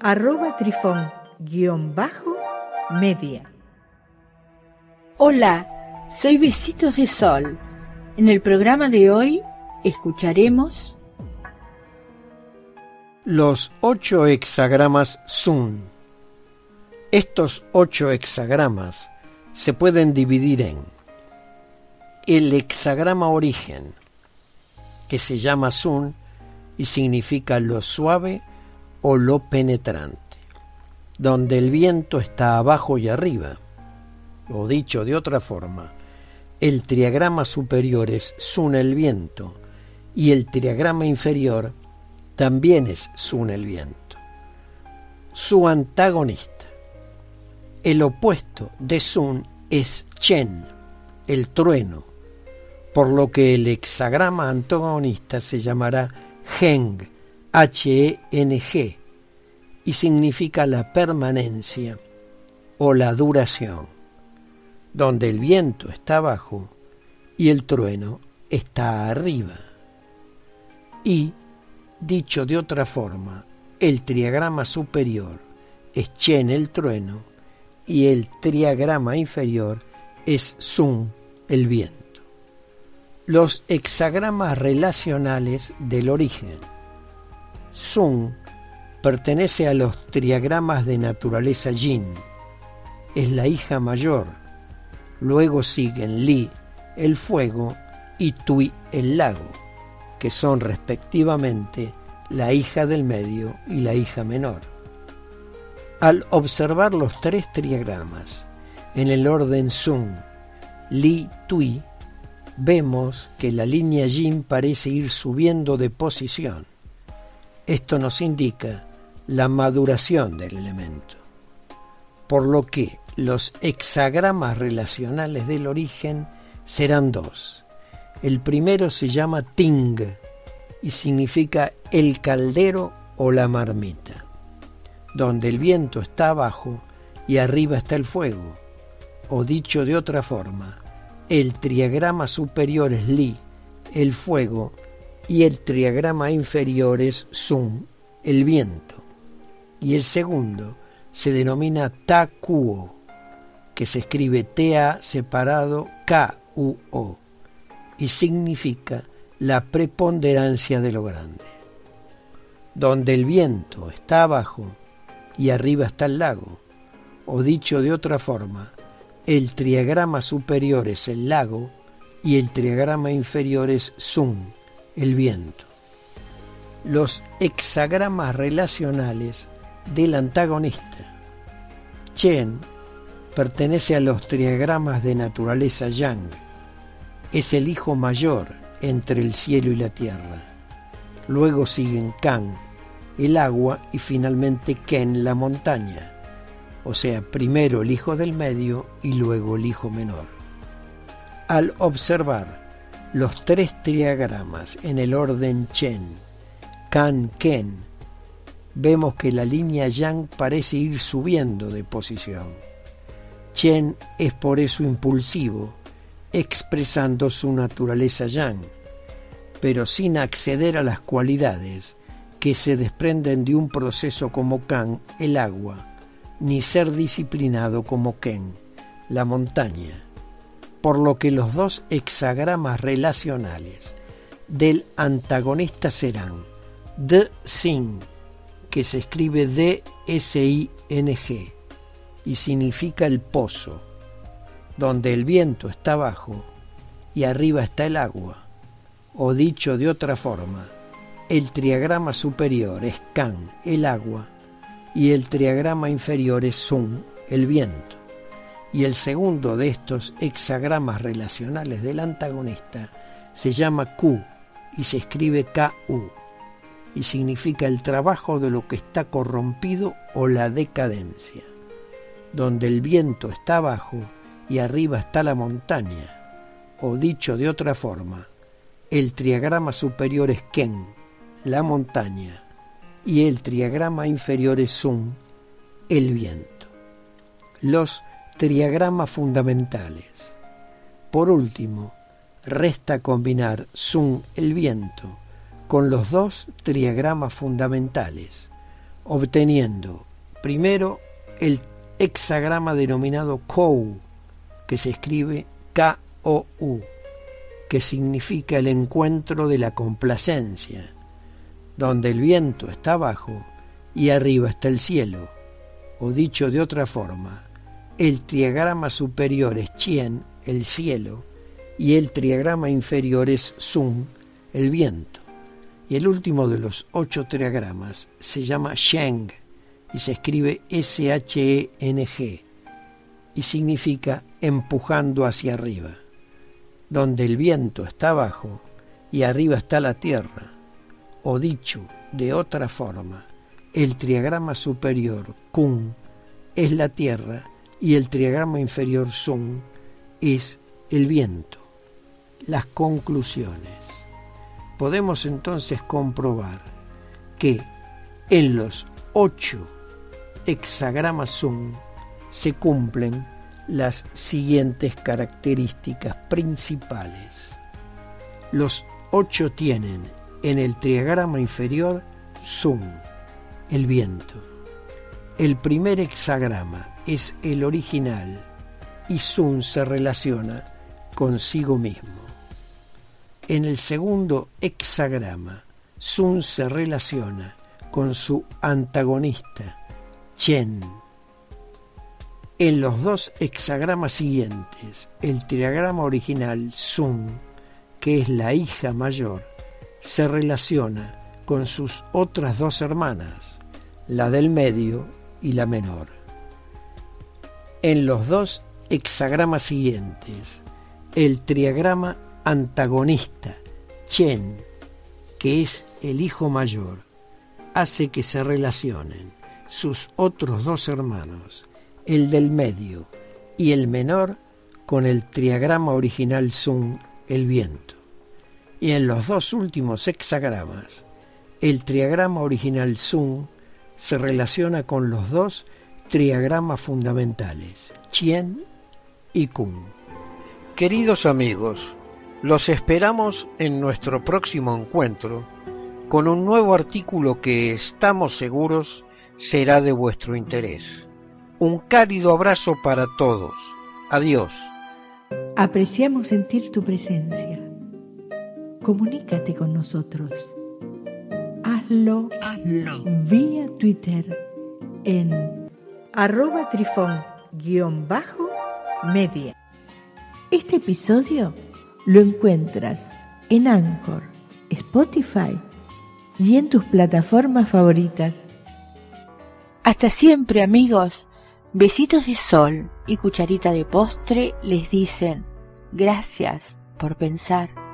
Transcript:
arroba trifón-media. Hola, soy Besitos de Sol. En el programa de hoy escucharemos los ocho hexagramas Sun. Estos ocho hexagramas se pueden dividir en el hexagrama origen, que se llama Sun y significa lo suave o lo penetrante, donde el viento está abajo y arriba. O dicho de otra forma, el triagrama superior es Sun el viento y el triagrama inferior también es Sun el viento. Su antagonista. El opuesto de Sun es Chen, el trueno, por lo que el hexagrama antagonista se llamará Heng, H-E-N-G, y significa la permanencia o la duración, donde el viento está abajo y el trueno está arriba. Y, dicho de otra forma, el triagrama superior es Chen el trueno y el triagrama inferior es Sun el viento los hexagramas relacionales del origen. Sun pertenece a los triagramas de naturaleza yin. Es la hija mayor. Luego siguen Li, el fuego, y Tui, el lago, que son respectivamente la hija del medio y la hija menor. Al observar los tres triagramas en el orden Sun, Li, Tui, vemos que la línea yin parece ir subiendo de posición. Esto nos indica la maduración del elemento, por lo que los hexagramas relacionales del origen serán dos. El primero se llama Ting y significa el caldero o la marmita, donde el viento está abajo y arriba está el fuego, o dicho de otra forma, el triagrama superior es Li, el fuego, y el triagrama inferior es Sun, el viento. Y el segundo se denomina Ta-Kuo, que se escribe T-A separado K-U-O, y significa la preponderancia de lo grande. Donde el viento está abajo y arriba está el lago, o dicho de otra forma, el triagrama superior es el lago y el triagrama inferior es Sun, el viento. Los hexagramas relacionales del antagonista. Chen pertenece a los triagramas de naturaleza Yang. Es el hijo mayor entre el cielo y la tierra. Luego siguen Kan, el agua, y finalmente Ken, la montaña o sea, primero el hijo del medio y luego el hijo menor. Al observar los tres triagramas en el orden Chen, Kan, Ken, vemos que la línea Yang parece ir subiendo de posición. Chen es por eso impulsivo, expresando su naturaleza Yang, pero sin acceder a las cualidades que se desprenden de un proceso como Kan, el agua, ni ser disciplinado como Ken, la montaña, por lo que los dos hexagramas relacionales del antagonista serán D Sin, que se escribe D-S-I-N-G y significa el pozo, donde el viento está abajo y arriba está el agua, o dicho de otra forma, el triagrama superior es Kan, el agua, y el triagrama inferior es Sun, el viento. Y el segundo de estos hexagramas relacionales del antagonista se llama Q y se escribe KU. y significa el trabajo de lo que está corrompido o la decadencia. Donde el viento está abajo y arriba está la montaña, o dicho de otra forma, el triagrama superior es Ken, la montaña, y el triagrama inferior es Sun, el viento. Los triagramas fundamentales. Por último, resta combinar Sun, el viento, con los dos triagramas fundamentales, obteniendo primero el hexagrama denominado Kou, que se escribe K-O-U, que significa el encuentro de la complacencia, donde el viento está abajo y arriba está el cielo, o dicho de otra forma, el triagrama superior es Chien, el cielo, y el triagrama inferior es Sun, el viento. Y el último de los ocho triagramas se llama Sheng y se escribe S-H-E-N-G y significa empujando hacia arriba, donde el viento está abajo y arriba está la tierra, o dicho de otra forma, el triagrama superior Kun es la tierra y el triagrama inferior Sun es el viento. Las conclusiones podemos entonces comprobar que en los ocho hexagramas Sun se cumplen las siguientes características principales. Los ocho tienen en el triagrama inferior Sun, el viento. El primer hexagrama es el original y Sun se relaciona consigo mismo. En el segundo hexagrama, Sun se relaciona con su antagonista, Chen. En los dos hexagramas siguientes, el triagrama original Sun, que es la hija mayor, se relaciona con sus otras dos hermanas, la del medio y la menor. En los dos hexagramas siguientes, el triagrama antagonista, Chen, que es el hijo mayor, hace que se relacionen sus otros dos hermanos, el del medio y el menor, con el triagrama original Sun, el viento. Y en los dos últimos hexagramas, el triagrama original Sun se relaciona con los dos triagramas fundamentales, Chien y Kun. Queridos amigos, los esperamos en nuestro próximo encuentro con un nuevo artículo que estamos seguros será de vuestro interés. Un cálido abrazo para todos. Adiós. Apreciamos sentir tu presencia. Comunícate con nosotros. Hazlo, vía Twitter en arroba trifón-media. Este episodio lo encuentras en Anchor, Spotify y en tus plataformas favoritas. Hasta siempre amigos, besitos de sol y cucharita de postre les dicen gracias por pensar